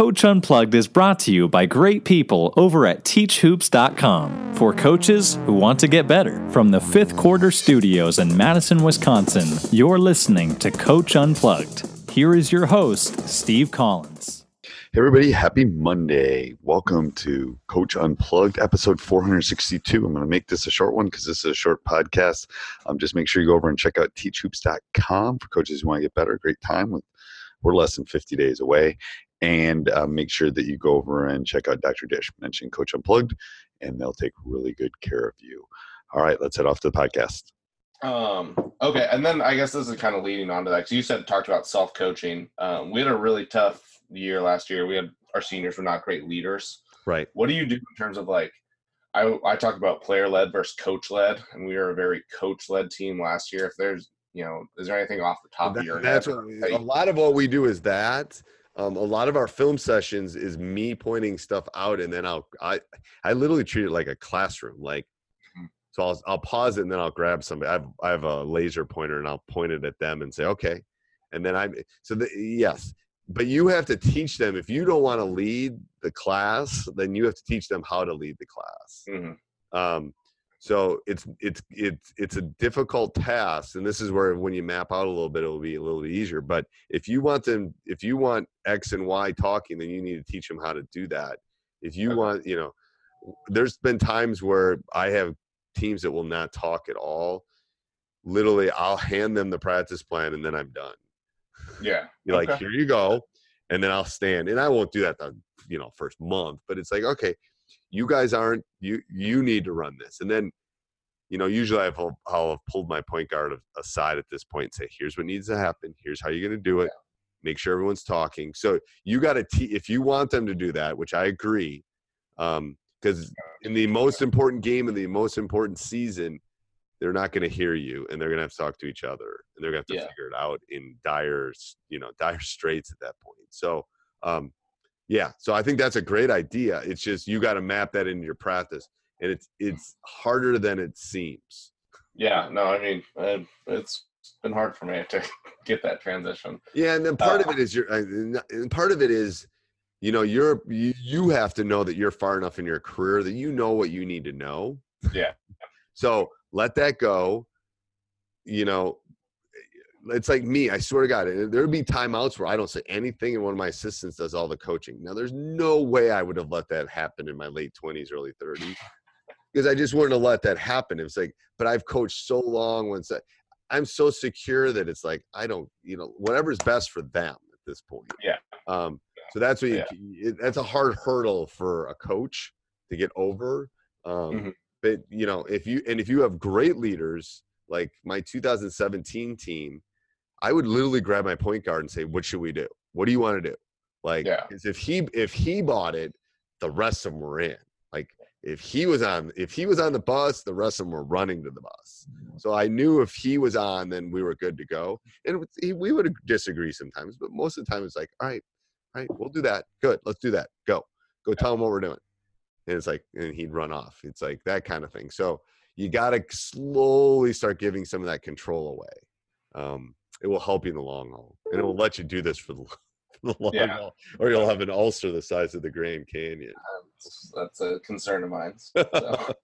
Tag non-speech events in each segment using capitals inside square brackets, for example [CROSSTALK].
Coach Unplugged is brought to you by great people over at teachhoops.com for coaches who want to get better. From the fifth quarter studios in Madison, Wisconsin, you're listening to Coach Unplugged. Here is your host, Steve Collins. Hey, everybody, happy Monday. Welcome to Coach Unplugged, episode 462. I'm going to make this a short one because this is a short podcast. Um, just make sure you go over and check out teachhoops.com for coaches who want to get better. Great time with we're less than 50 days away and uh, make sure that you go over and check out Dr. Dish, mention Coach Unplugged, and they'll take really good care of you. All right, let's head off to the podcast. Um, okay, and then I guess this is kind of leading on to that because you said talked about self coaching. Um, we had a really tough year last year. We had our seniors were not great leaders. Right. What do you do in terms of like? I I talk about player led versus coach led, and we were a very coach led team last year. If there's you know, is there anything off the top that, of your that's head? What, a lot of what we do is that. Um, a lot of our film sessions is me pointing stuff out, and then I'll I I literally treat it like a classroom. Like, Mhm. so I'll I'll pause it and then I'll grab somebody. I have I have a laser pointer and I'll point it at them and say okay, and then I'm so the, yes. But you have to teach them. If you don't want to lead the class, then you have to teach them how to lead the class. Mhm. Um, so it's it's it's it's a difficult task, and this is where when you map out a little bit, it'll be a little bit easier. But if you want them, if you want X and Y talking, then you need to teach them how to do that. If you Okay. want, you know, there's been times where I have teams that will not talk at all. Literally, I'll hand them the practice plan, and then I'm done. Yeah. [LAUGHS] You're like, here you go. And then I'll stand. And I won't do that the you know first month, but it's like, okay, you guys aren't you you need to run this. And then, you know, usually I've I'll have pulled my point guard aside at this point and say, here's what needs to happen. Here's how you're gonna do it. Make sure everyone's talking. So you gotta te- if you want them to do that, which I agree, um, because in the most important game of the most important season, they're not going to hear you and they're going to have to talk to each other and they're going to have to Yeah. figure it out in dire you know dire [LAUGHS] straits at that point so um yeah so i think that's a great idea it's just you got to map that into your practice and it's it's harder than it seems Yeah. No, I mean, it's been hard for me to [LAUGHS] get that transition. yeah and then part Uh, of it is your and part of it is you know you're you, you have to know that you're far enough in your career that you know what you need to know Yeah. So let that go. You know, it's like me. I swear to God, there would be timeouts where I don't say anything, and one of my assistants does all the coaching. Now, there's no way I would have let that happen in my late 20s, early 30s, because I just wouldn't have let that happen. It's like, but I've coached so long. Once I, I'm so secure that it's like I don't, you know, whatever's best for them at this point. Yeah. Um. So that's what you, Yeah. it, that's a hard hurdle for a coach to get over. Um, Mhm. but you know if you and if you have great leaders like my 2017 team i would literally grab my point guard and say what should we do? What do you want to do? Like Yeah. if he if he bought it the rest of them were in. Like if he was on if he was on the bus the rest of them were running to the bus. So i knew if he was on then we were good to go. And he, we would disagree sometimes but most of the time it's like all right all right we'll do that. Good let's do that. Go. Go tell him what we're doing. And it's like and he'd run off. It's like that kind of thing. So you got to slowly start giving some of that control away. Um, it will help you in the long haul, and it will let you do this for the, [LAUGHS] for the long Yeah. haul, or you'll have an ulcer the size of the Grand Canyon. That's, that's a concern of mine. [LAUGHS] So.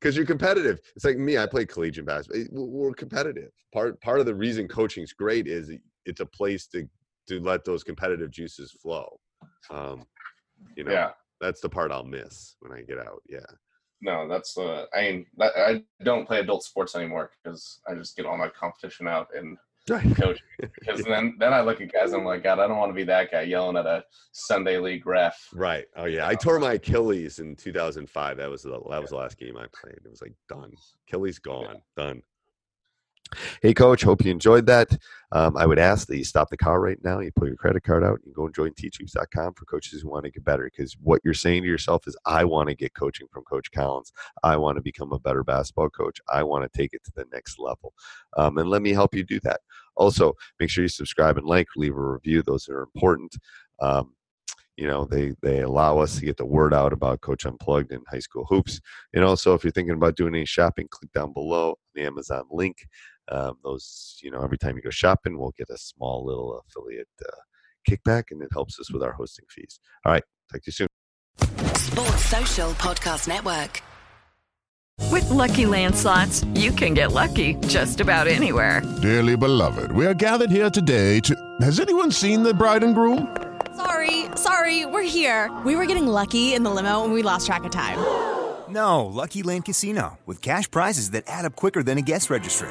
because you're competitive. It's like me. I play collegiate basketball. We're competitive. Part part of the reason coaching's great is it's a place to to let those competitive juices flow. Um, you know, yeah. that's the part I'll miss when I get out. Yeah, No, that's uh, I mean, that, I don't play adult sports anymore because I just get all my competition out in right. [LAUGHS] coaching. Because then, then I look at guys, and I'm like, God, I don't want to be that guy yelling at a Sunday league ref. Right. Oh yeah. I um, tore my Achilles in 2005. That was the that was the last game I played. It was like done. Achilles gone. Done. Hey, coach. Hope you enjoyed that. Um, I would ask that you stop the car right now. You pull your credit card out. You go and join teachhoops.com for coaches who want to get better. Because what you're saying to yourself is, I want to get coaching from Coach Collins. I want to become a better basketball coach. I want to take it to the next level. Um, and let me help you do that. Also, make sure you subscribe and like, leave a review. Those are important. Um, you know they they allow us to get the word out about coach unplugged in high school hoops and also if you're thinking about doing any shopping click down below the amazon link um, those you know every time you go shopping we'll get a small little affiliate uh, kickback and it helps us with our hosting fees all right talk to you soon Sports Social Podcast Network. With Lucky Land slots, you can get lucky just about anywhere. Dearly beloved, we are gathered here today to. Has anyone seen the bride and groom? Sorry, sorry, we're here. We were getting lucky in the limo and we lost track of time. No, Lucky Land Casino, with cash prizes that add up quicker than a guest registry.